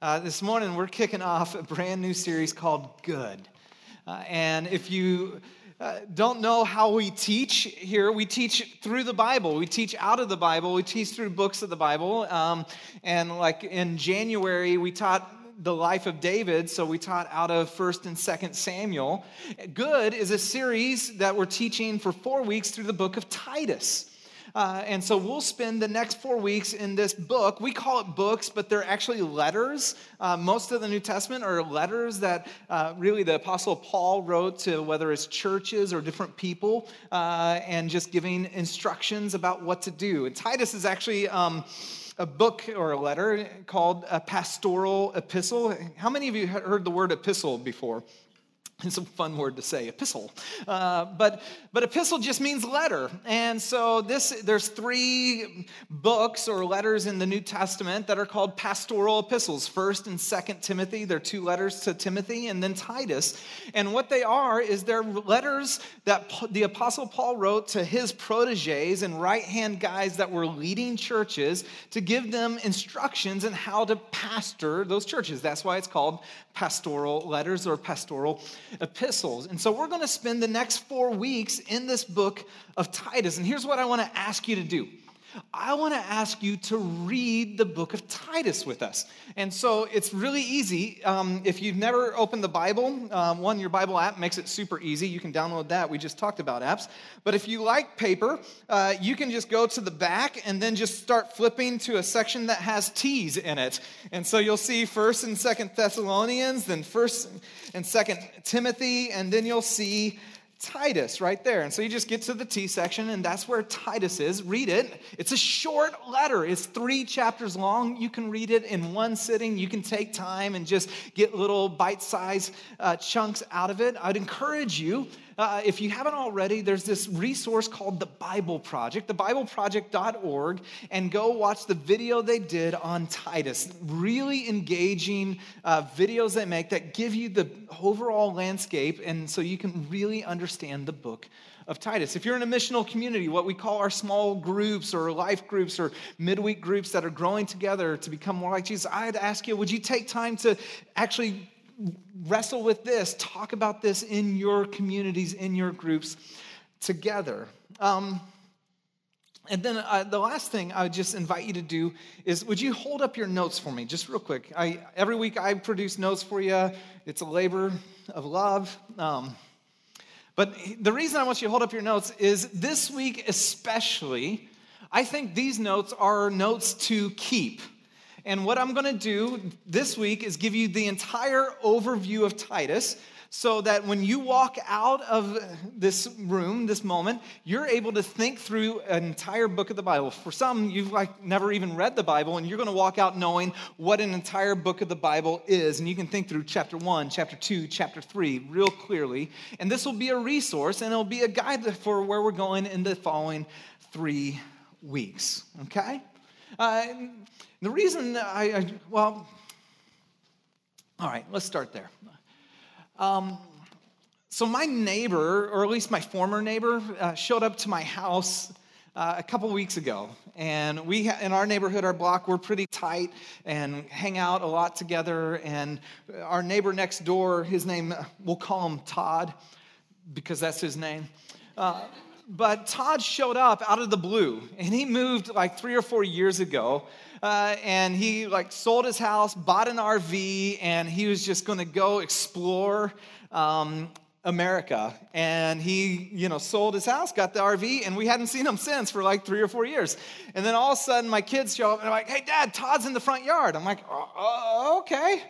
Uh, this morning, we're kicking off a brand new series called Good. Uh, and if you uh, don't know how we teach here, we teach through the Bible. We teach out of the Bible. We teach through books of the Bible. Um, and like in January, we taught the life of David, so we taught out of 1st and 2nd Samuel. Good is a series that we're teaching for four weeks through the book of Titus. Uh, and so we'll spend the next four weeks in this book. We call it books, but they're actually letters. Uh, most of the New Testament are letters that uh, really the Apostle Paul wrote to whether it's churches or different people uh, and just giving instructions about what to do. And Titus is actually. Um, a book or a letter called a pastoral epistle. How many of you heard the word epistle before? It's a fun word to say, epistle. Uh, but, but epistle just means letter. And so this, there's three books or letters in the New Testament that are called pastoral epistles. First and Second Timothy, they're two letters to Timothy, and then Titus. And what they are is they're letters that the Apostle Paul wrote to his proteges and right-hand guys that were leading churches to give them instructions on how to pastor those churches. That's why it's called pastoral letters or pastoral epistles. And so we're going to spend the next four weeks in this book of Titus. And here's what I want to ask you to do I want to ask you to read the book of Titus with us. And so it's really easy. Um, if you've never opened the Bible, um, one, your Bible app makes it super easy. You can download that. We just talked about apps. But if you like paper, uh, you can just go to the back and then just start flipping to a section that has T's in it. And so you'll see 1st and 2nd Thessalonians, then 1st and 2nd Timothy, and then you'll see Titus right there. And so you just get to the T section, and that's where Titus is. Read it. It's a short letter, it's three chapters long. You can read it in one sitting. You can take time and just get little bite sized uh, chunks out of it. I'd encourage you uh, if you haven't already, there's this resource called the Bible Project, thebibleproject.org, and go watch the video they did on Titus. Really engaging uh, videos they make that give you the overall landscape, and so you can really understand the book of Titus. If you're in a missional community, what we call our small groups or life groups or midweek groups that are growing together to become more like Jesus, I'd ask you, would you take time to actually wrestle with this, talk about this in your communities, in your groups together. Um, and then uh, the last thing I would just invite you to do is would you hold up your notes for me, just real quick? I, every week I produce notes for you. It's a labor of love. Um, but the reason I want you to hold up your notes is this week, especially, I think these notes are notes to keep. And what I'm going to do this week is give you the entire overview of Titus so that when you walk out of this room, this moment, you're able to think through an entire book of the Bible. For some, you've like never even read the Bible, and you're going to walk out knowing what an entire book of the Bible is. And you can think through chapter one, chapter two, chapter three real clearly. And this will be a resource and it'll be a guide for where we're going in the following three weeks. Okay? Uh, the reason I, I, well, all right, let's start there. Um, so, my neighbor, or at least my former neighbor, uh, showed up to my house uh, a couple weeks ago. And we, ha- in our neighborhood, our block, we're pretty tight and hang out a lot together. And our neighbor next door, his name, we'll call him Todd because that's his name. Uh, but Todd showed up out of the blue, and he moved like three or four years ago. Uh, and he like sold his house, bought an RV, and he was just going to go explore um, America. And he, you know, sold his house, got the RV, and we hadn't seen him since for like three or four years. And then all of a sudden, my kids show up and they're like, "Hey, Dad, Todd's in the front yard." I'm like, oh, "Okay."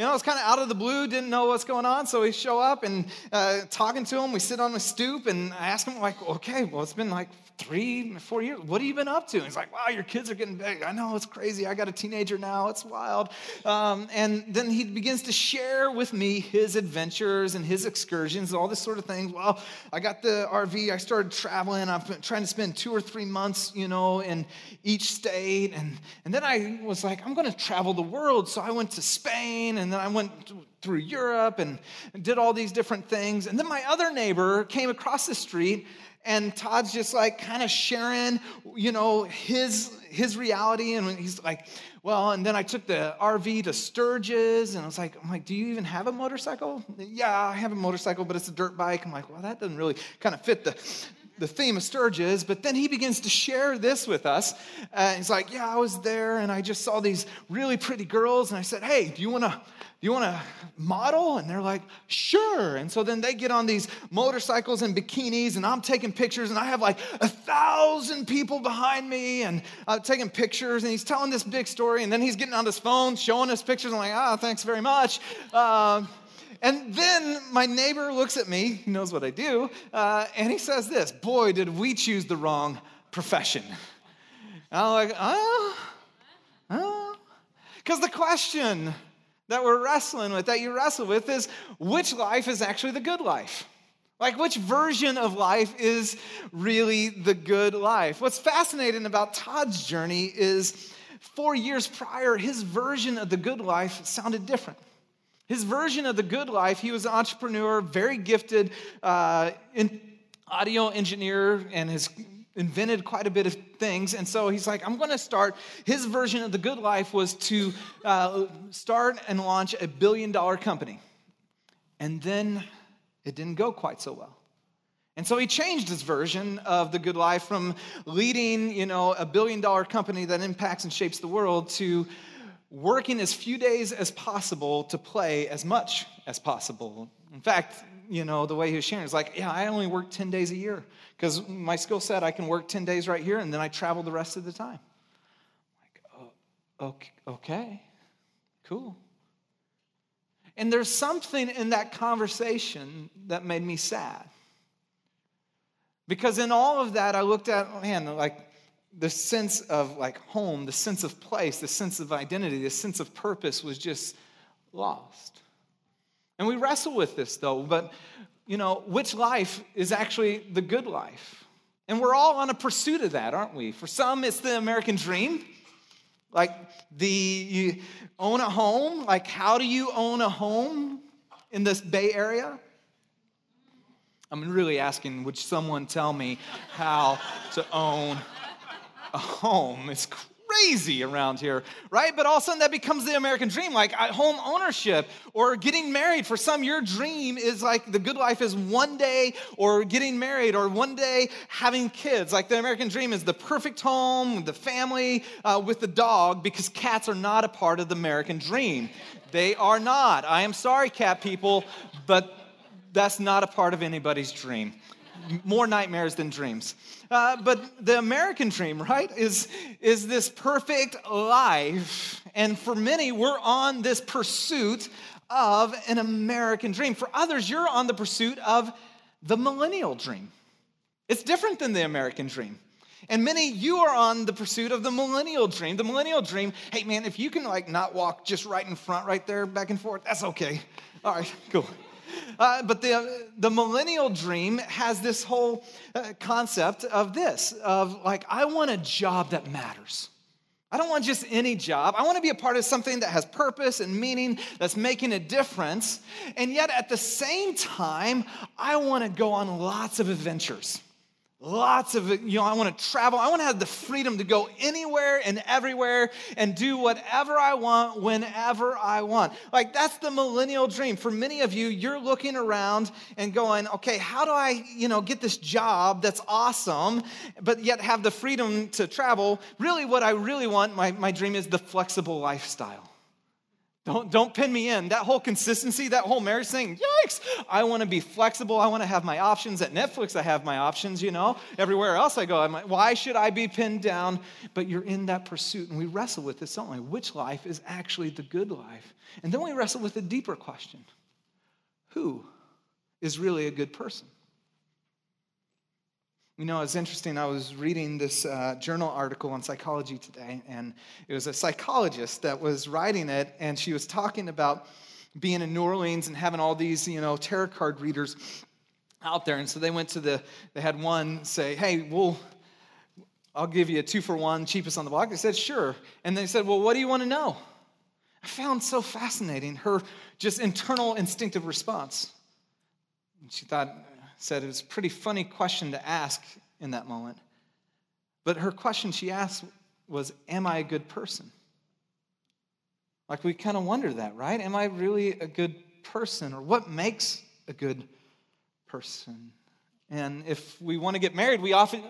You know, it's kind of out of the blue, didn't know what's going on. So we show up and uh, talking to him. We sit on the stoop and I ask him, like, okay, well, it's been like three, four years. What have you been up to? And he's like, wow, your kids are getting big. I know, it's crazy. I got a teenager now. It's wild. Um, and then he begins to share with me his adventures and his excursions and all this sort of things. Well, I got the RV. I started traveling. I've been trying to spend two or three months, you know, in each state. And, and then I was like, I'm going to travel the world. So I went to Spain and and then I went through Europe and did all these different things. And then my other neighbor came across the street, and Todd's just like kind of sharing, you know, his his reality. And he's like, well, and then I took the RV to Sturgis, and I was like, I'm like, do you even have a motorcycle? Yeah, I have a motorcycle, but it's a dirt bike. I'm like, well, that doesn't really kind of fit the the theme of Sturgis, but then he begins to share this with us. Uh, he's like, Yeah, I was there and I just saw these really pretty girls. And I said, Hey, do you want to do you want to model? And they're like, sure. And so then they get on these motorcycles and bikinis, and I'm taking pictures, and I have like a thousand people behind me, and I'm taking pictures, and he's telling this big story, and then he's getting on his phone, showing us pictures. I'm like, ah, thanks very much. Uh, and then my neighbor looks at me, he knows what I do, uh, and he says this Boy, did we choose the wrong profession. And I'm like, oh, oh. Because the question, that we're wrestling with, that you wrestle with, is which life is actually the good life? Like, which version of life is really the good life? What's fascinating about Todd's journey is four years prior, his version of the good life sounded different. His version of the good life, he was an entrepreneur, very gifted uh, audio engineer, and has invented quite a bit of things. And so he's like, I'm going to start. His version of the good life was to uh, start and launch a billion dollar company. And then it didn't go quite so well. And so he changed his version of the good life from leading, you know, a billion dollar company that impacts and shapes the world to working as few days as possible to play as much as possible. In fact, you know, the way he was sharing is like, yeah, I only work 10 days a year because my skill set, I can work 10 days right here and then I travel the rest of the time. Like, oh, okay, okay, cool. And there's something in that conversation that made me sad. Because in all of that, I looked at, man, like the sense of like home, the sense of place, the sense of identity, the sense of purpose was just lost. And we wrestle with this though, but you know, which life is actually the good life? And we're all on a pursuit of that, aren't we? For some, it's the American dream. Like the you own a home. Like, how do you own a home in this Bay Area? I'm really asking, would someone tell me how to own a home? It's crazy around here, right? But all of a sudden that becomes the American dream, like home ownership or getting married. For some, your dream is like the good life is one day or getting married or one day having kids. Like the American dream is the perfect home, the family uh, with the dog, because cats are not a part of the American dream. They are not. I am sorry, cat people, but that's not a part of anybody's dream more nightmares than dreams. Uh, but the American dream, right, is, is this perfect life. And for many, we're on this pursuit of an American dream. For others, you're on the pursuit of the millennial dream. It's different than the American dream. And many, you are on the pursuit of the millennial dream. The millennial dream, hey man, if you can like not walk just right in front, right there, back and forth, that's okay. All right, cool. Uh, but the, the millennial dream has this whole uh, concept of this of like, I want a job that matters. I don't want just any job. I want to be a part of something that has purpose and meaning, that's making a difference. And yet at the same time, I want to go on lots of adventures. Lots of, you know, I want to travel. I want to have the freedom to go anywhere and everywhere and do whatever I want whenever I want. Like, that's the millennial dream. For many of you, you're looking around and going, okay, how do I, you know, get this job that's awesome, but yet have the freedom to travel? Really, what I really want, my, my dream is the flexible lifestyle. Don't, don't pin me in. That whole consistency, that whole marriage thing, yikes. I want to be flexible. I want to have my options. At Netflix, I have my options, you know. Everywhere else I go, I'm like, why should I be pinned down? But you're in that pursuit, and we wrestle with this, don't we? Which life is actually the good life? And then we wrestle with a deeper question Who is really a good person? You know, it's interesting. I was reading this uh, journal article on psychology today, and it was a psychologist that was writing it, and she was talking about being in New Orleans and having all these, you know, tarot card readers out there. And so they went to the, they had one say, hey, we'll, I'll give you a two for one, cheapest on the block. They said, sure. And they said, well, what do you want to know? I found so fascinating her just internal instinctive response. She thought, said it was a pretty funny question to ask in that moment. But her question she asked was, Am I a good person? Like we kind of wonder that, right? Am I really a good person? Or what makes a good person? And if we want to get married, we often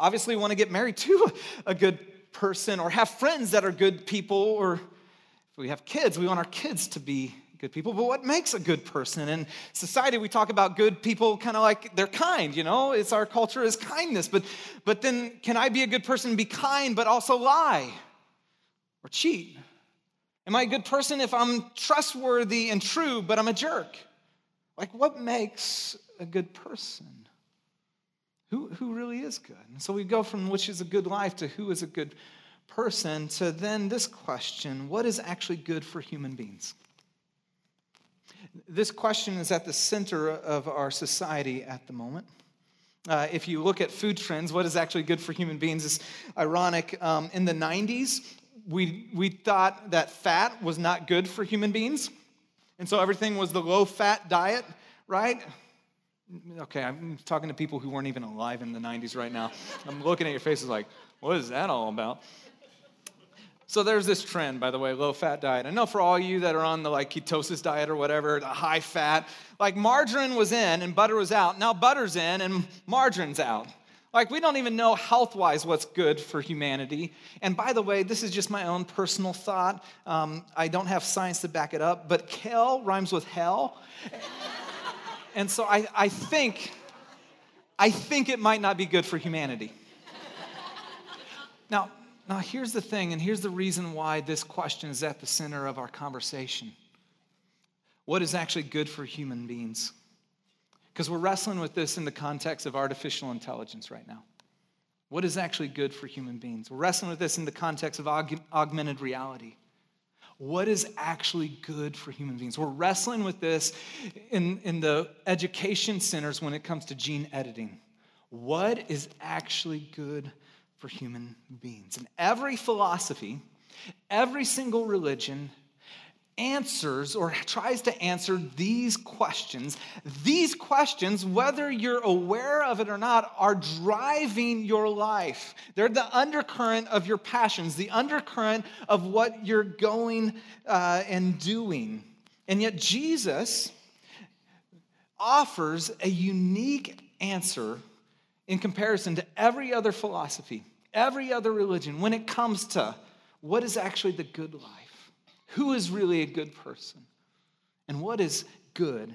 obviously want to get married to a good person or have friends that are good people. Or if we have kids, we want our kids to be good people. But what makes a good person? In society, we talk about good people kind of like they're kind, you know? It's our culture is kindness. But, but then can I be a good person, be kind, but also lie or cheat? Am I a good person if I'm trustworthy and true, but I'm a jerk? Like, what makes a good person? Who, who really is good? And so we go from which is a good life to who is a good person to then this question what is actually good for human beings? This question is at the center of our society at the moment. Uh, if you look at food trends, what is actually good for human beings is ironic. Um, in the 90s, we, we thought that fat was not good for human beings. And so everything was the low fat diet, right? Okay, I'm talking to people who weren't even alive in the 90s right now. I'm looking at your faces like, what is that all about? So there's this trend, by the way, low fat diet. I know for all you that are on the like ketosis diet or whatever, the high fat, like margarine was in and butter was out. Now butter's in and margarine's out. Like, we don't even know health wise what's good for humanity. And by the way, this is just my own personal thought. Um, I don't have science to back it up, but kale rhymes with hell. and so I, I think, I think it might not be good for humanity. now, now, here's the thing, and here's the reason why this question is at the center of our conversation. What is actually good for human beings? Because we're wrestling with this in the context of artificial intelligence right now. What is actually good for human beings? We're wrestling with this in the context of aug- augmented reality. What is actually good for human beings? We're wrestling with this in, in the education centers when it comes to gene editing. What is actually good for human beings? And every philosophy, every single religion, answers or tries to answer these questions. These questions, whether you're aware of it or not, are driving your life. They're the undercurrent of your passions, the undercurrent of what you're going uh, and doing. And yet, Jesus offers a unique answer in comparison to every other philosophy, every other religion, when it comes to what is actually the good life who is really a good person and what is good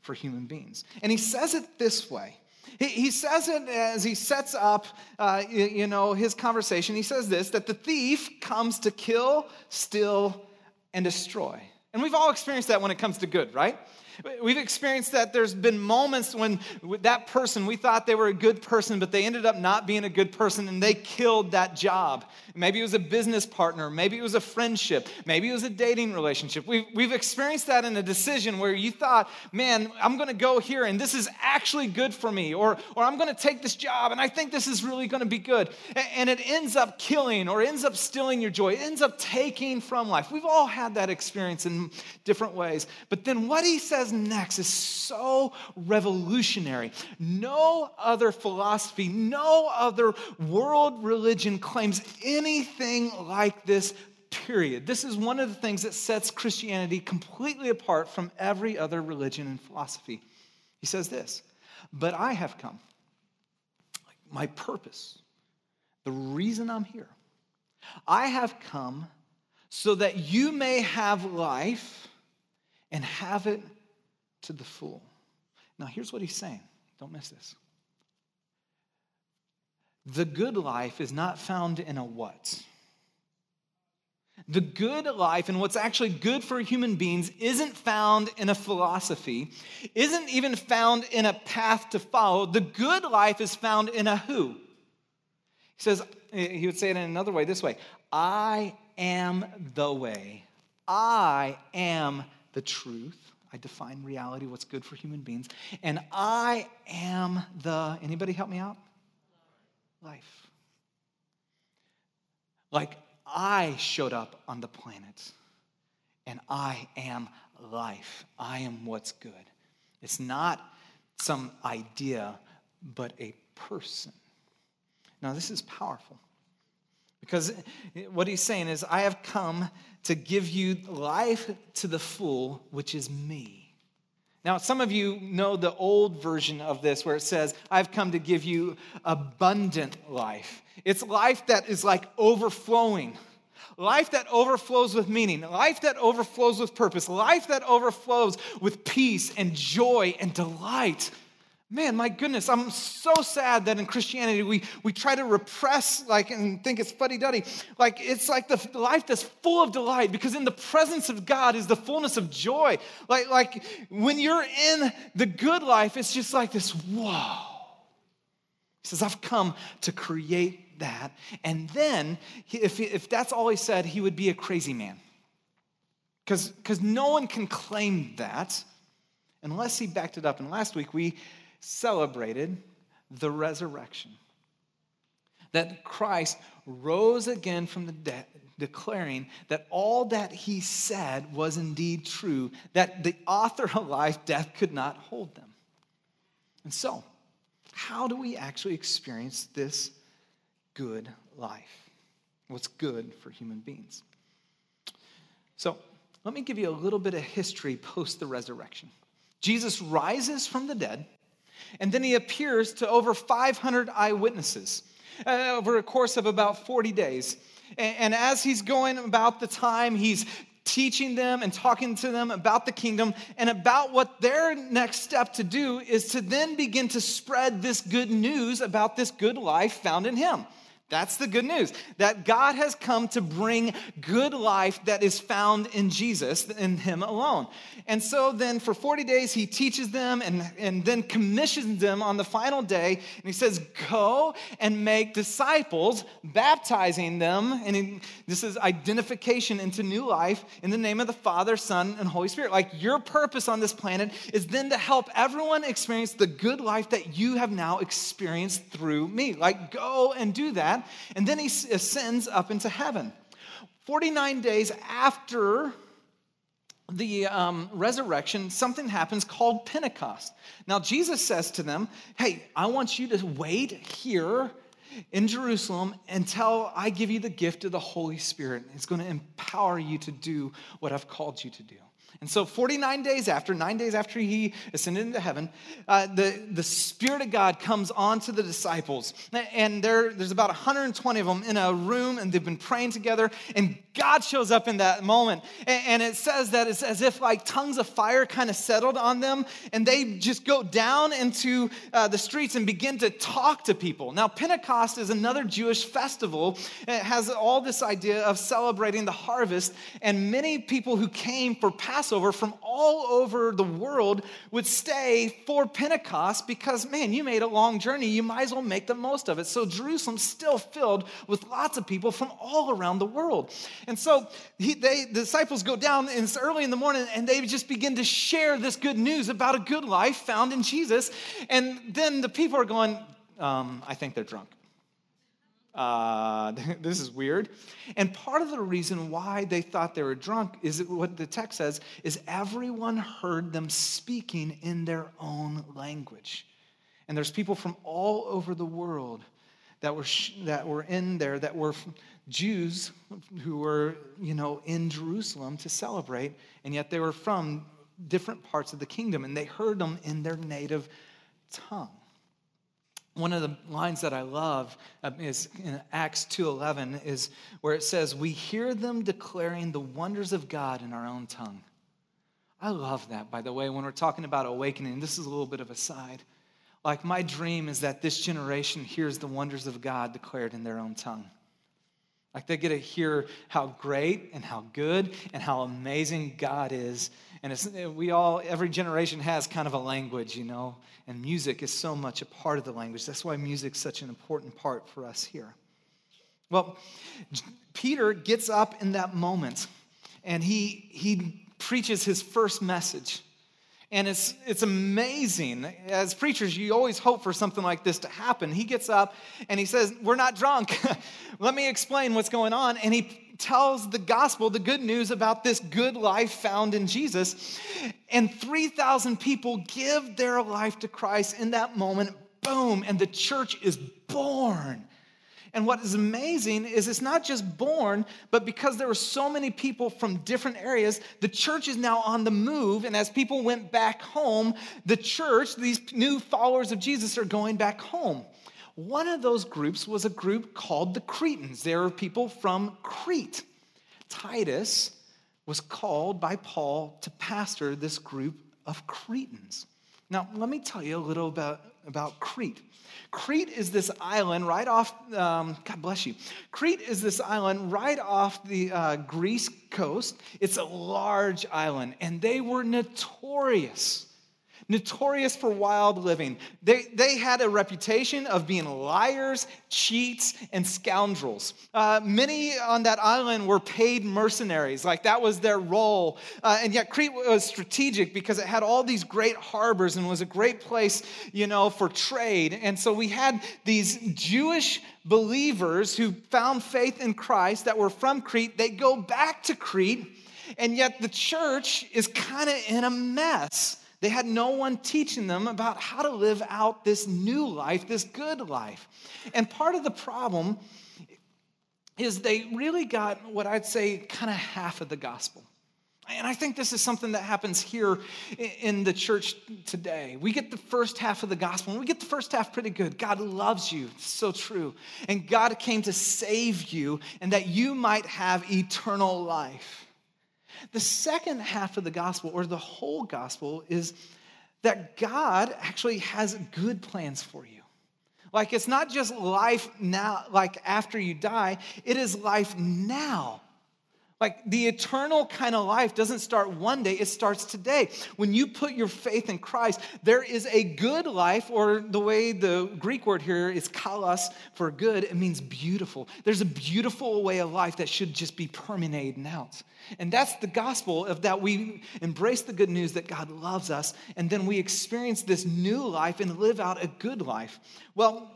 for human beings. And he says it this way. He says it as he sets up, uh, you know, his conversation. He says this, that the thief comes to kill, steal, and destroy. And we've all experienced that when it comes to good, right? We've experienced that there's been moments when that person, we thought they were a good person, but they ended up not being a good person and they killed that job. Maybe it was a business partner, maybe it was a friendship, maybe it was a dating relationship. We've, we've experienced that in a decision where you thought, man, I'm going to go here and this is actually good for me, or, or I'm going to take this job and I think this is really going to be good. And it ends up killing or ends up stealing your joy, it ends up taking from life. We've all had that experience in different ways. But then what he says next is so revolutionary. No other philosophy, no other world religion claims anything like this period. This is one of the things that sets Christianity completely apart from every other religion and philosophy. He says this, but I have come. My purpose, the reason I'm here, I have come so that you may have life and have it to the fool. Now, here's what he's saying. Don't miss this. The good life is not found in a what. The good life and what's actually good for human beings isn't found in a philosophy, isn't even found in a path to follow. The good life is found in a who. He says, he would say it in another way this way I am the way, I am the truth, I define reality, what's good for human beings. And I am the, anybody help me out? Life. Like I showed up on the planet. and I am life. I am what's good. It's not some idea, but a person. Now, this is powerful because what he's saying is, I have come to give you life to the full, which is me. Now, some of you know the old version of this where it says, I've come to give you abundant life. It's life that is like overflowing. Life that overflows with meaning, life that overflows with purpose, life that overflows with peace and joy and delight. Man, my goodness, I'm so sad that in Christianity we, we try to repress like and think it's fuddy-duddy. Like it's like the life that's full of delight because in the presence of God is the fullness of joy. Like, like when you're in the good life, it's just like this, whoa. He says, I've come to create that. And then, if, if that's all he said, he would be a crazy man. Because no one can claim that unless he backed it up. And last week we celebrated the resurrection. That Christ rose again from the dead, declaring that all that he said was indeed true, that the author of life, death could not hold them. And so, how do we actually experience this good life? What's good for human beings? So, let me give you a little bit of history post the resurrection. Jesus rises from the dead and then he appears to over 500 eyewitnesses uh, over a course of about 40 days. And, and as he's going about the time, he's teaching them and talking to them about the kingdom and about what their next step to do is to then begin to spread this good news about this good life found in him. That's the good news that God has come to bring good life that is found in Jesus, in Him alone. And so then for 40 days, He teaches them and, and then commissions them on the final day. And He says, Go and make disciples, baptizing them. And he, this is identification into new life in the name of the Father, Son, and Holy Spirit. Like your purpose on this planet is then to help everyone experience the good life that you have now experienced through me. Like, go and do that that. And then he ascends up into heaven. 49 days after the um, resurrection, something happens called Pentecost. Now, Jesus says to them, Hey, I want you to wait here in Jerusalem until I give you the gift of the Holy Spirit. It's going to empower you to do what I've called you to do. And so, 49 days after, nine days after he ascended into heaven, uh, the, the Spirit of God comes onto the disciples. And there's about 120 of them in a room, and they've been praying together. And God shows up in that moment. And, and it says that it's as if like tongues of fire kind of settled on them, and they just go down into uh, the streets and begin to talk to people. Now, Pentecost is another Jewish festival. It has all this idea of celebrating the harvest. And many people who came for Passover Passover from all over the world would stay for Pentecost because, man, you made a long journey. You might as well make the most of it. So Jerusalem's still filled with lots of people from all around the world. And so he, they, the disciples go down and it's early in the morning and they just begin to share this good news about a good life found in Jesus. And then the people are going, um, I think they're drunk uh, this is weird. And part of the reason why they thought they were drunk is what the text says is everyone heard them speaking in their own language. And there's people from all over the world that were, that were in there that were Jews who were, you know, in Jerusalem to celebrate, and yet they were from different parts of the kingdom, and they heard them in their native tongue one of the lines that I love uh, is in Acts 2:11 is where it says we hear them declaring the wonders of God in our own tongue. I love that by the way when we're talking about awakening this is a little bit of a side. Like my dream is that this generation hears the wonders of God declared in their own tongue. Like they get to hear how great and how good and how amazing God is. And it's, we all, every generation has kind of a language, you know, and music is so much a part of the language. That's why music's such an important part for us here. Well, Peter gets up in that moment and he, he preaches his first message. And it's, it's amazing. As preachers, you always hope for something like this to happen. He gets up and he says, We're not drunk. Let me explain what's going on. And he tells the gospel, the good news about this good life found in Jesus. And 3,000 people give their life to Christ in that moment. Boom, and the church is born. And what is amazing is it's not just born, but because there were so many people from different areas, the church is now on the move. And as people went back home, the church, these new followers of Jesus, are going back home. One of those groups was a group called the Cretans. There were people from Crete. Titus was called by Paul to pastor this group of Cretans. Now, let me tell you a little about, about Crete. Crete is this island right off, um, God bless you. Crete is this island right off the uh, Greece coast. It's a large island, and they were notorious notorious for wild living. They, they had a reputation of being liars, cheats, and scoundrels. Uh, many on that island were paid mercenaries, like that was their role. Uh, and yet Crete was strategic because it had all these great harbors and was a great place, you know, for trade. And so we had these Jewish believers who found faith in Christ that were from Crete. They go back to Crete, and yet the church is kind of in a mess. They had no one teaching them about how to live out this new life, this good life. And part of the problem is they really got what I'd say kind of half of the gospel. And I think this is something that happens here in the church today. We get the first half of the gospel, and we get the first half pretty good. God loves you, it's so true. And God came to save you, and that you might have eternal life. The second half of the gospel, or the whole gospel, is that God actually has good plans for you. Like it's not just life now, like after you die, it is life now. Like the eternal kind of life doesn't start one day, it starts today. When you put your faith in Christ, there is a good life, or the way the Greek word here is kalos for good, it means beautiful. There's a beautiful way of life that should just be permeated out. And that's the gospel of that we embrace the good news that God loves us, and then we experience this new life and live out a good life. Well,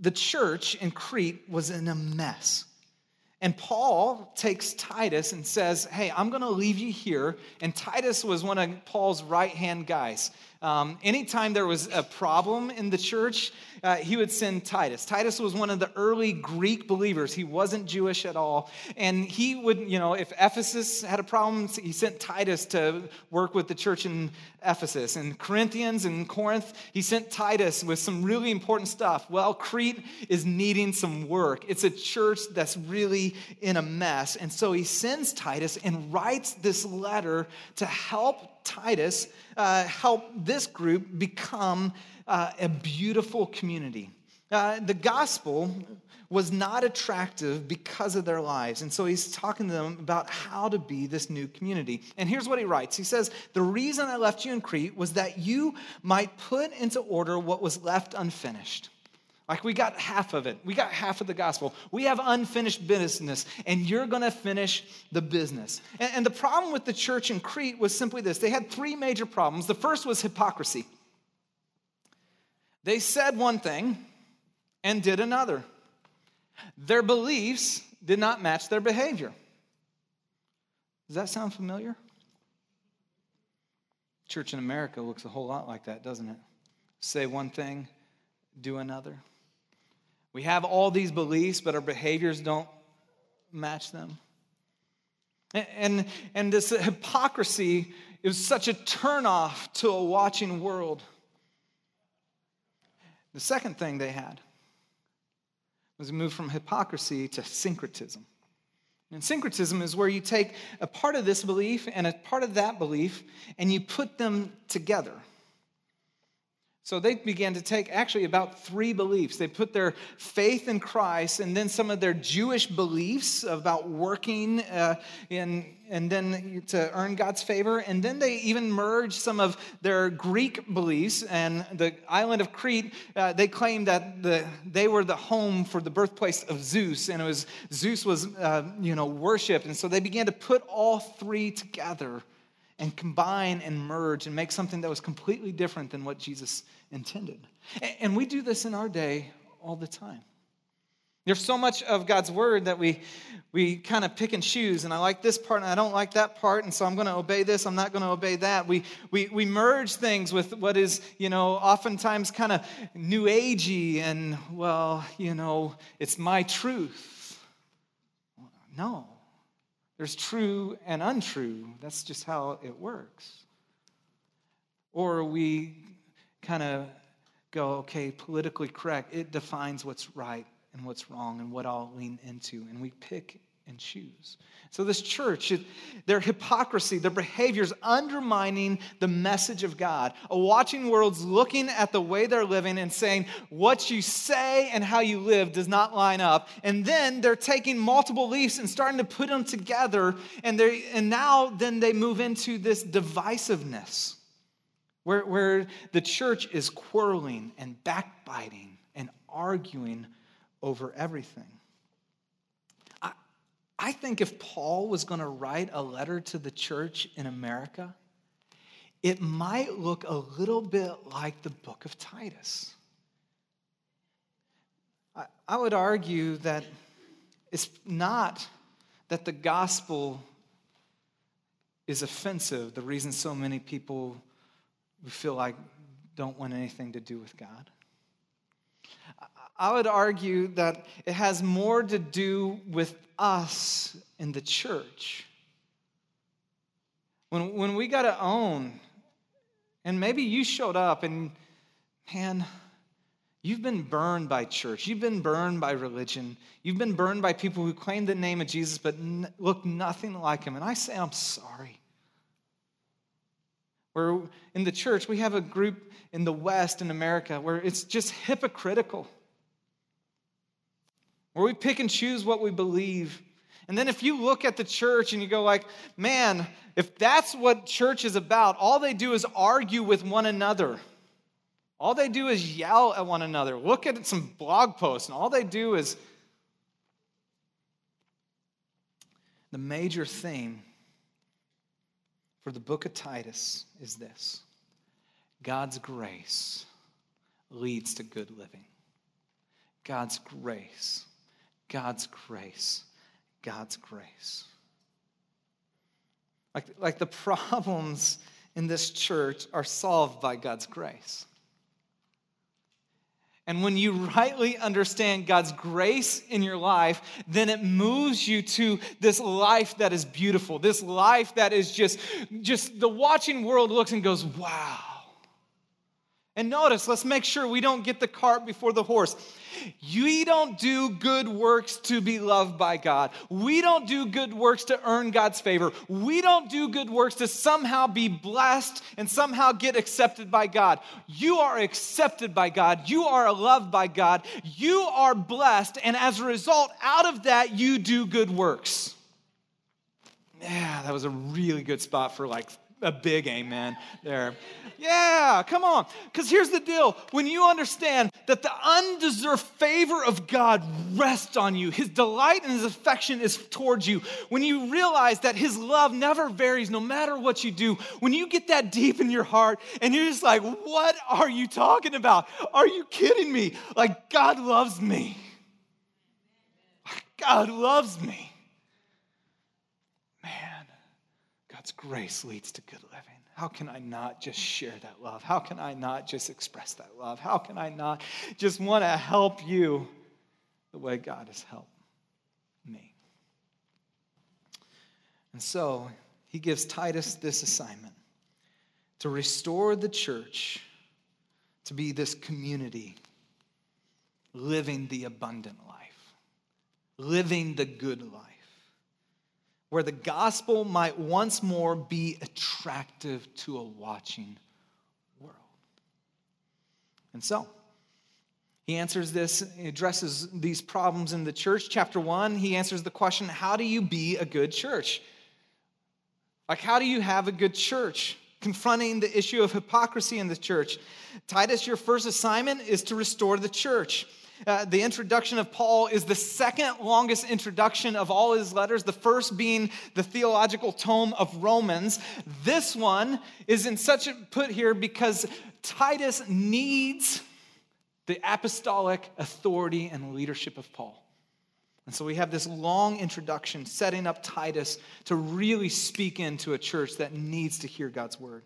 the church in Crete was in a mess. And Paul takes Titus and says, Hey, I'm going to leave you here. And Titus was one of Paul's right hand guys. Um, anytime there was a problem in the church, uh, he would send Titus. Titus was one of the early Greek believers. He wasn't Jewish at all. And he would, you know, if Ephesus had a problem, he sent Titus to work with the church in Ephesus. And Corinthians and Corinth, he sent Titus with some really important stuff. Well, Crete is needing some work. It's a church that's really in a mess. And so he sends Titus and writes this letter to help Titus uh, help this group become uh, a beautiful community. Uh, the gospel was not attractive because of their lives. And so he's talking to them about how to be this new community. And here's what he writes He says, The reason I left you in Crete was that you might put into order what was left unfinished. Like we got half of it. We got half of the gospel. We have unfinished business, and you're going to finish the business. And, and, the problem with the church in Crete was simply this they had three major problems. The first was hypocrisy. They said one thing and did another, their beliefs did not match their behavior. Does that sound familiar? Church in America looks a whole lot like that, doesn't it? Say one thing, do another. We have all these beliefs, but our behaviors don't match them. And, and this hypocrisy is such a turnoff to a watching world. The second thing they had was a move from hypocrisy to syncretism. And syncretism is where you take a part of this belief and a part of that belief and you put them together. So they began to take actually about three beliefs. They put their faith in Christ and then some of their Jewish beliefs about working uh, in, and then to earn God's favor. And then they even merged some of their Greek beliefs. And the island of Crete, uh, they claimed that the, they were the home for the birthplace of Zeus. And it was Zeus was, uh, you know, worshipped. And so they began to put all three together and combine and merge and make something that was completely different than what Jesus intended. And we do this in our day all the time. There's so much of God's word that we, we kind of pick and choose, and I like this part and I don't like that part, and so I'm going to obey this, I'm not going to obey that. We, we, we merge things with what is, you know, oftentimes kind of new agey and, well, you know, it's my truth. No, there's true and untrue. That's just how it works. Or we kind of go, okay, politically correct, it defines what's right and what's wrong and what I'll lean into. And we pick and choose. So, this church, their hypocrisy, their behaviors undermining the message of God. A watching world's looking at the way they're living and saying, what you say and how you live does not line up. And then they're taking multiple leaves and starting to put them together. And, they and now, then they move into this divisiveness where, where the church is quarreling and backbiting and arguing over everything. I, think if Paul was going to write a letter to the church in America, it might look a little bit like the book of Titus. I, I would argue that it's not that the gospel is offensive, the reason so many people feel like don't want anything to do with God. I would argue that it has more to do with us in the church. When, when we got to own, and maybe you showed up and, man, you've been burned by church, you've been burned by religion, you've been burned by people who claim the name of Jesus but n- look nothing like him. And I say, I'm sorry. Where in the church, we have a group in the West in America where it's just hypocritical where we pick and choose what we believe. And then if you look at the church and you go like, man, if that's what church is about, all they do is argue with one another. All they do is yell at one another. Look at some blog posts, and all they do is the major theme for the book of Titus is this God's grace leads to good living. God's grace God's grace. God's grace. Like, like the problems in this church are solved by God's grace. And when you rightly understand God's grace in your life, then it moves you to this life that is beautiful, this life that is just, just the watching world looks and goes, wow. And notice, let's make sure we don't get the cart before the horse. We don't do good works to be loved by God. We don't do good works to earn God's favor. We don't do good works to somehow be blessed and somehow get accepted by God. You are accepted by God. You are loved by God. You are blessed. And as a result, out of that, you do good works. Yeah, that was a really good spot for like a big amen there. Yeah, come on. Because here's the deal when you understand that the undeserved favor of God rests on you, His delight and His affection is towards you, when you realize that His love never varies no matter what you do, when you get that deep in your heart and you're just like, what are you talking about? Are you kidding me? Like, God loves me. God loves me. God's grace leads to good living. How can I not just share that love? How can I not just express that love? How can I not just want to help you the way God has helped me? And so he gives Titus this assignment to restore the church to be this community living the abundant life, living the good life where the gospel might once more be attractive to a watching world. And so, he answers this, he addresses these problems in the church. Chapter one, he answers the question how do you be a good church? Like, how do you have a good church? Confronting the issue of hypocrisy in the church. Titus, your first assignment is to restore the church. Uh, the introduction of Paul is the second longest introduction of all his letters, the first being the theological tome of Romans. This one is in such a put here because Titus needs the apostolic authority and leadership of Paul. And so we have this long introduction setting up Titus to really speak into a church that needs to hear God's word.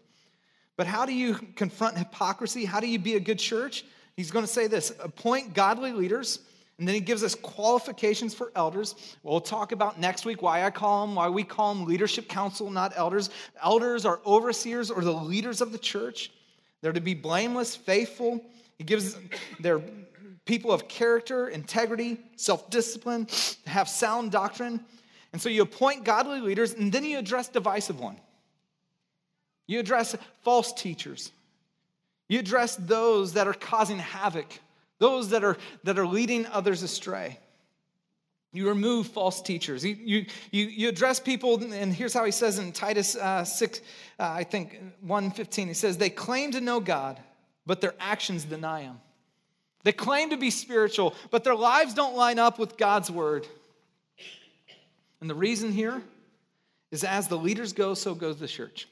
But how do you confront hypocrisy? How do you be a good church? He's going to say this appoint godly leaders. And then he gives us qualifications for elders. We'll talk about next week why I call them, why we call them leadership council, not elders. Elders are overseers or the leaders of the church. They're to be blameless, faithful. He gives their people of character, integrity, self discipline, have sound doctrine. And so you appoint godly leaders, and then you address divisive one. You address false teachers. You address those that are causing havoc, those that are, that are leading others astray. You remove false teachers. You, you, you, you address people, and here's how he says in Titus uh, 6, uh, I think 115, he says, They claim to know God, but their actions deny him. They claim to be spiritual, but their lives don't line up with God's word. And the reason here is as the leaders go, so goes the church.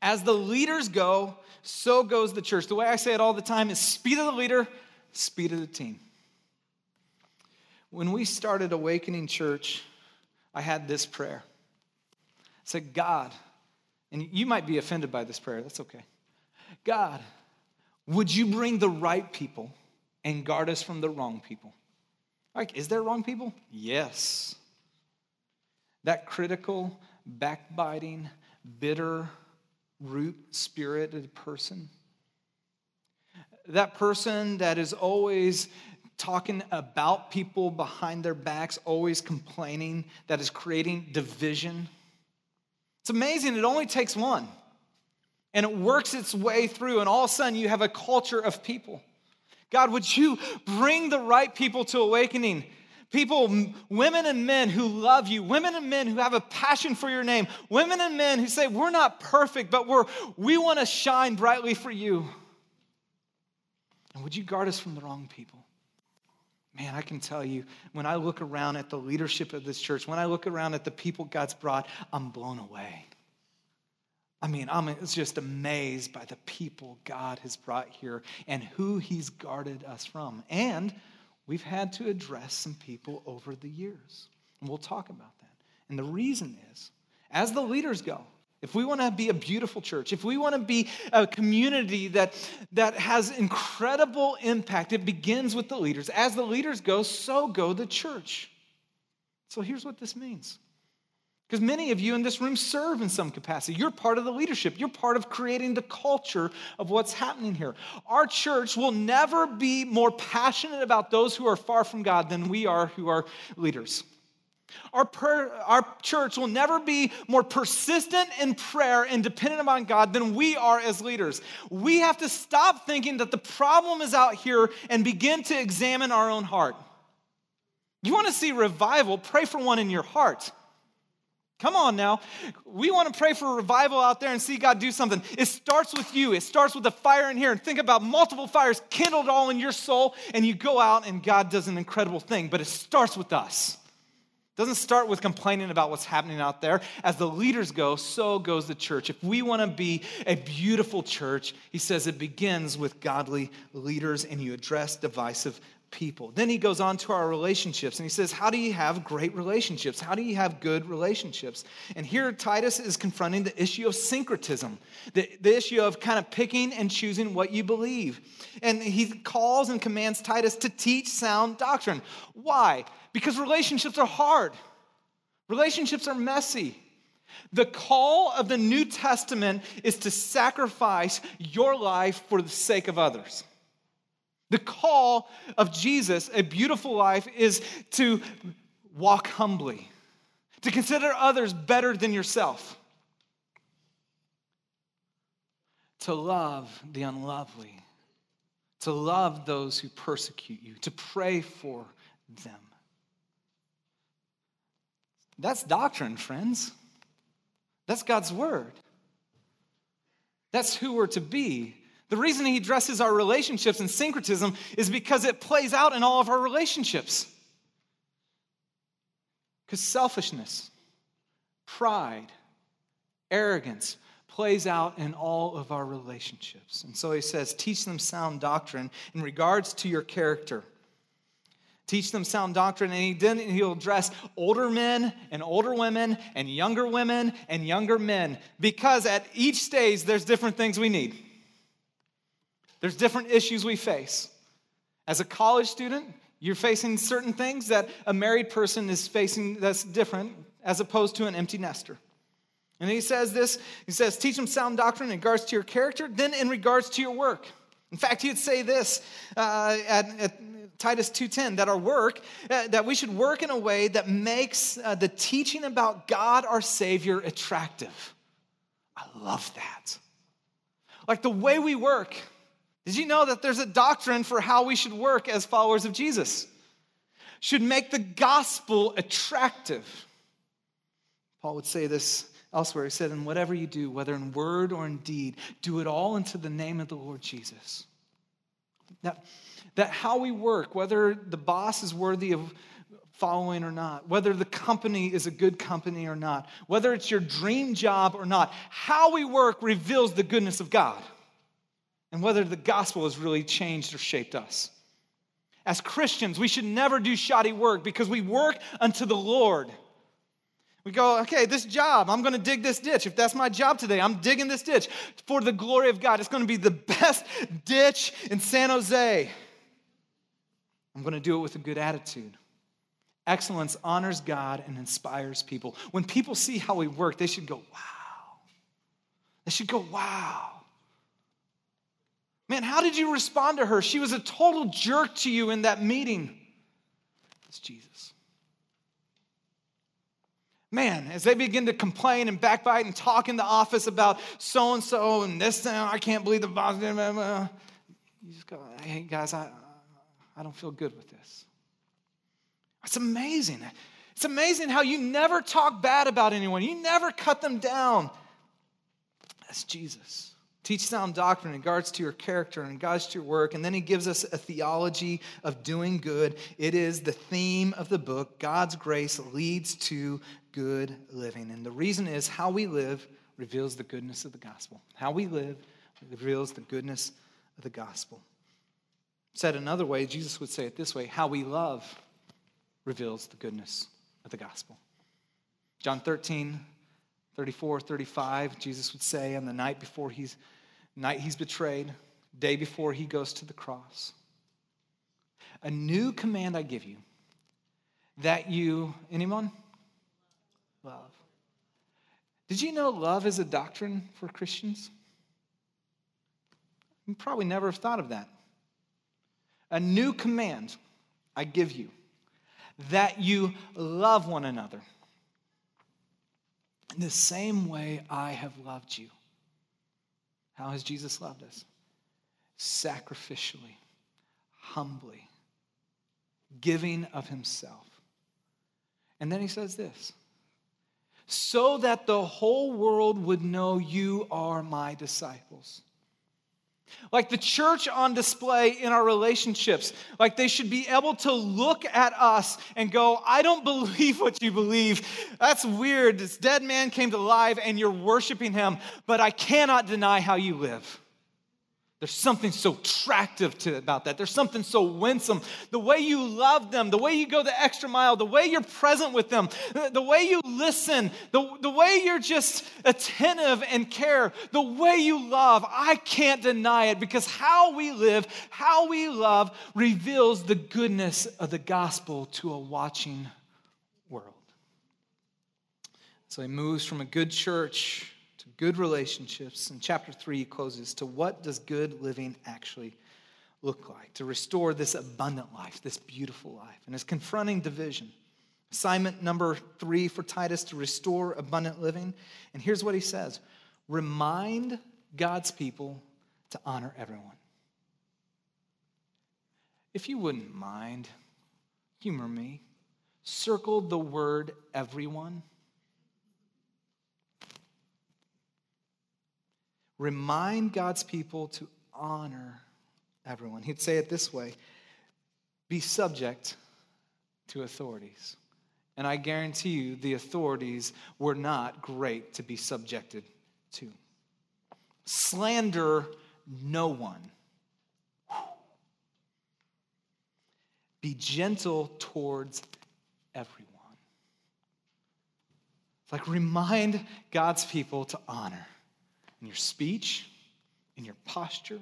As the leaders go, so goes the church. The way I say it all the time is speed of the leader, speed of the team. When we started Awakening Church, I had this prayer. I said, God, and you might be offended by this prayer, that's okay. God, would you bring the right people and guard us from the wrong people. Like, is there wrong people? Yes. That critical, backbiting, bitter, root spirited person. That person that is always talking about people behind their backs, always complaining, that is creating division. It's amazing, it only takes one. And it works its way through, and all of a sudden you have a culture of people. God, would you bring the right people to awakening? People, women and men who love you, women and men who have a passion for your name, women and men who say, We're not perfect, but we're, we want to shine brightly for you. And would you guard us from the wrong people? Man, I can tell you, when I look around at the leadership of this church, when I look around at the people God's brought, I'm blown away. I mean, I'm just amazed by the people God has brought here and who He's guarded us from. And we've had to address some people over the years. And we'll talk about that. And the reason is, as the leaders go, if we want to be a beautiful church, if we want to be a community that, that has incredible impact, it begins with the leaders. As the leaders go, so go the church. So here's what this means because many of you in this room serve in some capacity. You're part of the leadership, you're part of creating the culture of what's happening here. Our church will never be more passionate about those who are far from God than we are who are leaders. Our, per, our church will never be more persistent in prayer and dependent upon God than we are as leaders. We have to stop thinking that the problem is out here and begin to examine our own heart. You want to see revival, pray for one in your heart. Come on now. We want to pray for revival out there and see God do something. It starts with you. It starts with the fire in here. And think about multiple fires kindled all in your soul, and you go out and God does an incredible thing. But it starts with us. It doesn't start with complaining about what's happening out there. As the leaders go, so goes the church. If we want to be a beautiful church, he says it begins with godly leaders and you address divisive people. Then he goes on to our relationships and he says, How do you have great relationships? How do you have good relationships? And here Titus is confronting the issue of syncretism, the, the issue of kind of picking and choosing what you believe. And he calls and commands Titus to teach sound doctrine. Why? Because relationships are hard, relationships are messy. The call of the New Testament is to sacrifice your life for the sake of others. The call of Jesus, a beautiful life, is to walk humbly, to consider others better than yourself, to love the unlovely, to love those who persecute you, to pray for them. That's doctrine, friends. That's God's word. That's who we're to be the reason he addresses our relationships and syncretism is because it plays out in all of our relationships. Because selfishness, pride, arrogance plays out in all of our relationships. And so he says, teach them sound doctrine in regards to your character. Teach them sound doctrine, and he then he'll address older men and older women and younger women and younger men because at each stage there's different things we need. There's different issues we face. As a college student, you're facing certain things that a married person is facing that's different as opposed to an empty nester. And he says this he says, teach them sound doctrine in regards to your character, then in regards to your work. In fact, he'd say this uh, at, at, Titus 2:10 that our work uh, that we should work in a way that makes uh, the teaching about God our savior attractive. I love that. Like the way we work. Did you know that there's a doctrine for how we should work as followers of Jesus? Should make the gospel attractive. Paul would say this elsewhere. He said, And whatever you do, whether in word or in deed, do it all into the name of the Lord Jesus. That, that how we work, whether the boss is worthy of following or not, whether the company is a good company or not, whether it's your dream job or not, how we work reveals the goodness of God and whether the gospel has really changed or shaped us. As Christians, we should never do shoddy work because we work unto the Lord. We go, okay, this job, I'm going to dig this ditch. If that's my job today, I'm digging this ditch for the glory of God. It's going to be the best ditch in San Jose. I'm going to do it with a good attitude. Excellence honors God and inspires people. When people see how we work, they should go, wow. They should go, wow. Man, how did you respond to her? She was a total jerk to you in that meeting. It's Jesus man, as they begin to complain and backbite and talk in the office about so and so and this, and I can't believe the boss. You just go, hey guys, I, I don't feel good with this. It's amazing. It's amazing how you never talk bad about anyone, you never cut them down. That's Jesus. Teach sound doctrine in regards to your character and in regards to your work. And then he gives us a theology of doing good. It is the theme of the book. God's grace leads to good living. And the reason is how we live reveals the goodness of the gospel. How we live reveals the goodness of the gospel. Said another way, Jesus would say it this way how we love reveals the goodness of the gospel. John 13, 34, 35, Jesus would say on the night before he's night he's betrayed, day before he goes to the cross. A new command I give you that you, anyone? Love. Did you know love is a doctrine for Christians? You probably never have thought of that. A new command I give you that you love one another in the same way I have loved you. How has Jesus loved us? Sacrificially, humbly, giving of himself. And then he says this so that the whole world would know you are my disciples. Like the church on display in our relationships, like they should be able to look at us and go, I don't believe what you believe. That's weird. This dead man came to life and you're worshiping him, but I cannot deny how you live. There's something so attractive to about that. There's something so winsome. The way you love them, the way you go the extra mile, the way you're present with them, the way you listen, the, the way you're just attentive and care, the way you love, I can't deny it because how we live, how we love reveals the goodness of the gospel to a watching world. So he moves from a good church good relationships. And chapter 3, closes to what does good living actually look like? To restore this abundant life, this beautiful life. And it's confronting division. Assignment number three for Titus to restore abundant living. And here's what he says remind God's people to honor everyone. If you wouldn't mind, humor me, circle the word everyone remind God's people to honor everyone. He'd say it this way be subject to authorities. And I guarantee you, the authorities were not great to be subjected to. Slander no one. Be gentle towards everyone. It's like remind God's people to honor in your speech, in your posture,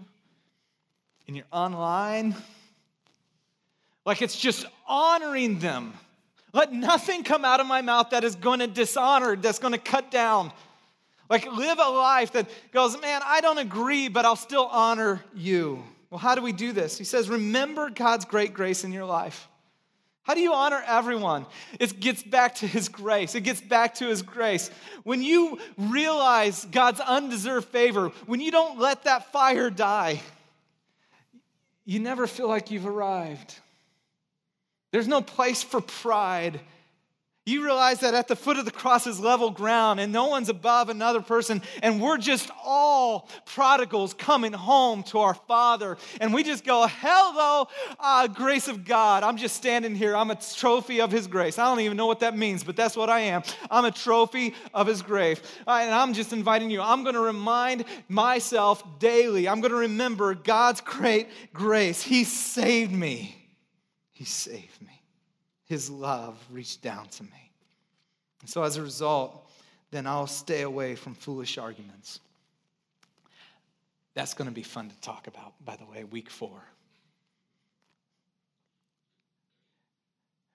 in your online. Like it's just honoring them. Let nothing come out of my mouth that is going to dishonor, that's going to cut down. Like live a life that goes, man, I don't agree, but I'll still honor you. Well, how do we do this? He says, remember God's great grace in your life. How do you honor everyone? It gets back to His grace. It gets back to His grace. When you realize God's undeserved favor, when you don't let that fire die, you never feel like you've arrived. There's no place for pride you realize that at the foot of the cross is level ground and no one's above another person, and we're just all prodigals coming home to our Father. And we just go, Hello, uh, grace of God. I'm just standing here. I'm a trophy of His grace. I don't even know what that means, but that's what I am. I'm a trophy of His grace. Uh, and I'm just inviting you. I'm going to remind myself daily, I'm going to remember God's great grace. He saved me. He saved me. His love reached down to me. And so as a result, then I'll stay away from foolish arguments. That's going to be fun to talk about, by the way, week four.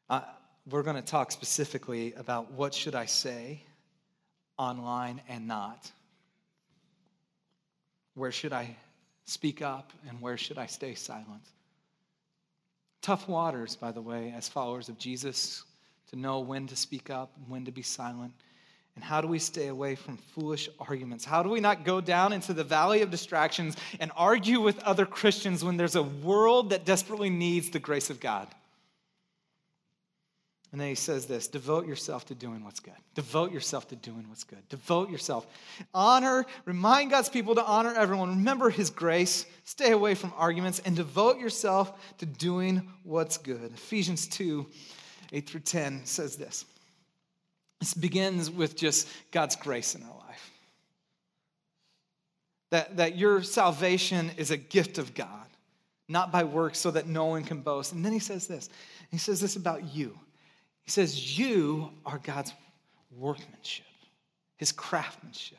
Uh, we're going to talk specifically about what should I say online and not. Where should I speak up and where should I stay silent? Tough waters, by the way, as followers of Jesus, to know when to speak up and when to be silent. And how do we stay away from foolish arguments? How do we not go down into the valley of distractions and argue with other Christians when there's a world that desperately needs the grace of God? And then he says this devote yourself to doing what's good. Devote yourself to doing what's good. Devote yourself. Honor, remind God's people to honor everyone. Remember his grace. Stay away from arguments and devote yourself to doing what's good. Ephesians 2 8 through 10 says this. This begins with just God's grace in our life. That, that your salvation is a gift of God, not by works, so that no one can boast. And then he says this. He says this about you he says, You are God's workmanship, his craftsmanship,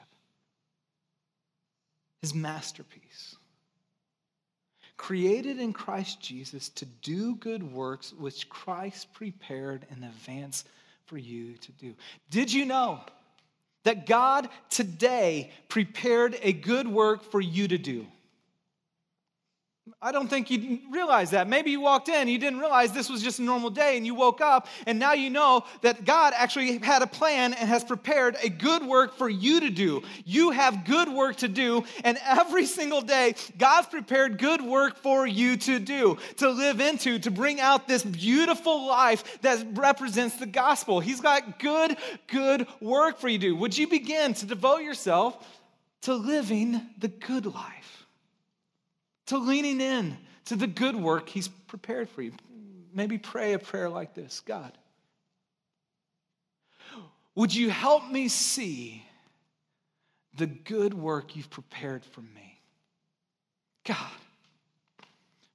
his masterpiece. Created in Christ Jesus to do good works which Christ prepared in advance for you to do. Did you know that God today prepared a good work for you to do? I don't think you realize that. Maybe you walked in, you didn't realize this was just a normal day, and you woke up, and now you know that God actually had a plan and has prepared a good work for you to do. You have good work to do, and every single day, God's prepared good work for you to do, to live into, to bring out this beautiful life that represents the gospel. He's got good, good work for you to do. Would you begin to devote yourself to living the good life? To leaning in to the good work He's prepared for you. Maybe pray a prayer like this God, would you help me see the good work you've prepared for me? God,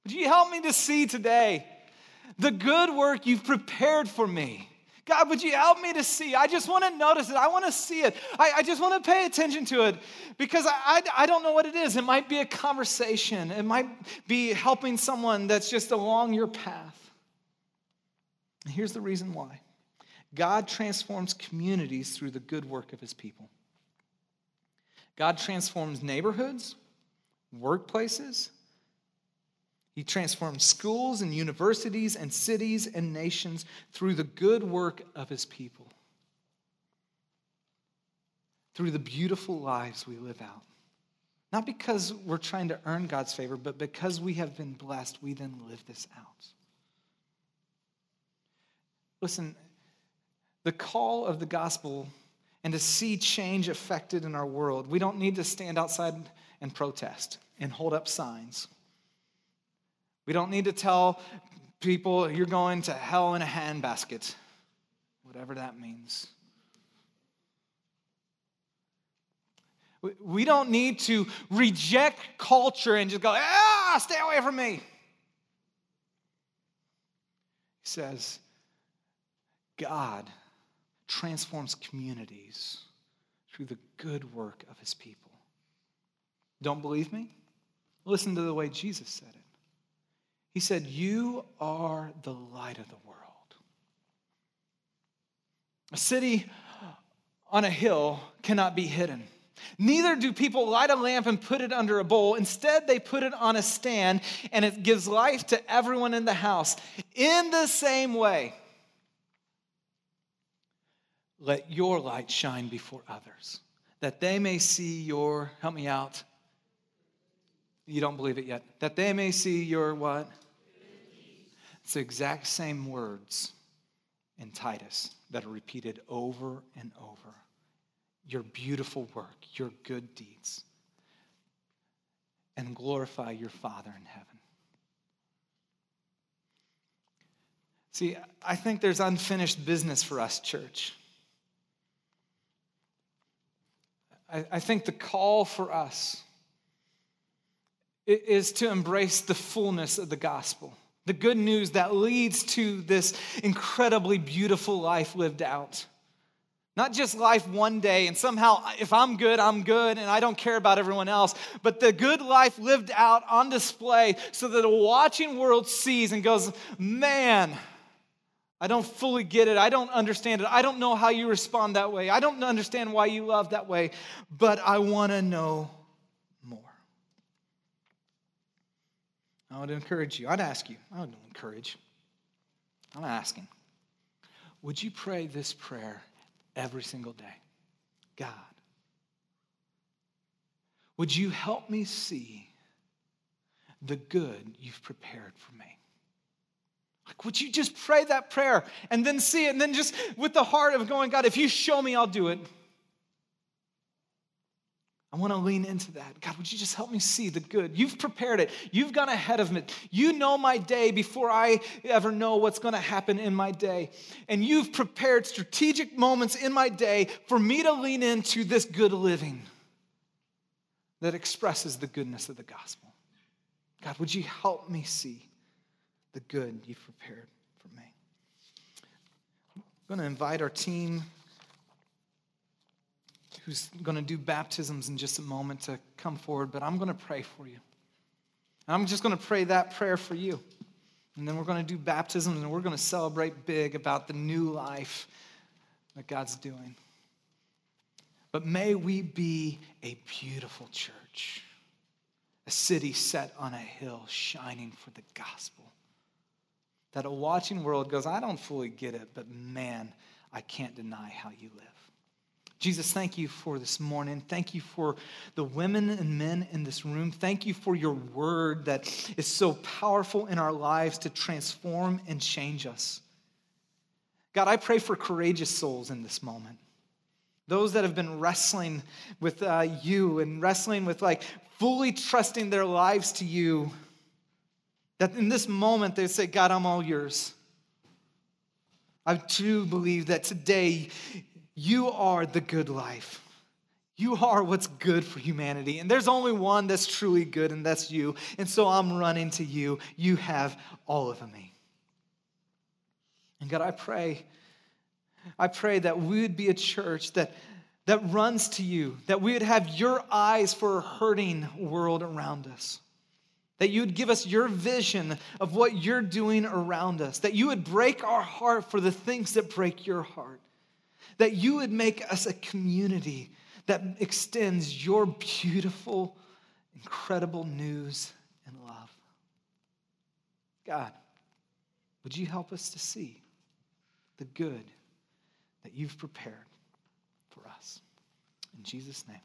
would you help me to see today the good work you've prepared for me? God, would you help me to see? I just want to notice it. I want to see it. I, I just want to pay attention to it because I, I, I, don't know what it is. It might be a conversation, it might be helping someone that's just along your path. And here's the reason why God transforms communities through the good work of his people. God transforms neighborhoods, workplaces, he transforms schools and universities and cities and nations through the good work of his people, through the beautiful lives we live out. Not because we're trying to earn God's favor, but because we have been blessed, we then live this out. Listen, the call of the gospel and to see change affected in our world, we don't need to stand outside and protest and hold up signs. We don't need to tell people you're going to hell in a handbasket, whatever that means. We don't need to reject culture and just go, ah, stay away from me. He says, God transforms communities through the good work of his people. Don't believe me? Listen to the way Jesus said it. He said, You are the light of the world. A city on a hill cannot be hidden. Neither do people light a lamp and put it under a bowl. Instead, they put it on a stand and it gives life to everyone in the house. In the same way, let your light shine before others, that they may see your, help me out. You don't believe it yet. That they may see your what? It's the exact same words in Titus that are repeated over and over. Your beautiful work, your good deeds, and glorify your Father in heaven. See, I think there's unfinished business for us, church. I, I think the call for us is to embrace the fullness of the gospel, the good news that leads to this incredibly beautiful life lived out. Not just life one day, and somehow, if I'm good, I'm good, and I don't care about everyone else, but the good life lived out on display so that a watching world sees and goes, Man, I don't fully get it. I don't understand it. I don't know how you respond that way. I don't understand why you love that way, but I want to know more. I would encourage you. I'd ask you. I would encourage. I'm asking. Would you pray this prayer every single day? God, would you help me see the good you've prepared for me? Like, would you just pray that prayer and then see it, and then just with the heart of going, God, if you show me, I'll do it. I want to lean into that. God, would you just help me see the good? You've prepared it. You've gone ahead of me. You know my day before I ever know what's going to happen in my day. And you've prepared strategic moments in my day for me to lean into this good living that expresses the goodness of the gospel. God, would you help me see? the good you've prepared for me. I'm going to invite our team who's going to do baptisms in just a moment to come forward, but I'm going to pray for you. And I'm just going to pray that prayer for you. And then we're going to do baptisms and we're going to celebrate big about the new life that God's doing. But may we be a beautiful church, a city set on a hill shining for the gospel that a watching world goes, I don't fully get it, but man, I can't deny how you live. Jesus, thank you for this morning. Thank you for the women and men in this room. Thank you for your word that is so powerful in our lives to transform and change us. God, I pray for courageous souls in this moment. Those that have been wrestling with uh, you and wrestling with like fully trusting their lives to you that in this moment they say, God, I'm all yours. I do believe that today you are the good life. You are what's good for humanity. And there's only one that's truly good, and that's you. And so I'm running to you. You have all of me. And God, I pray, I pray that we would be a church that, that runs to you, that we would have your eyes for a hurting world around us that you would give us your vision of what you're doing around us, that you would break our heart for the things that break your heart, that you would make us a community that extends your beautiful, incredible news and love. God, would you help us to see the good that you've prepared for us? In Jesus' name.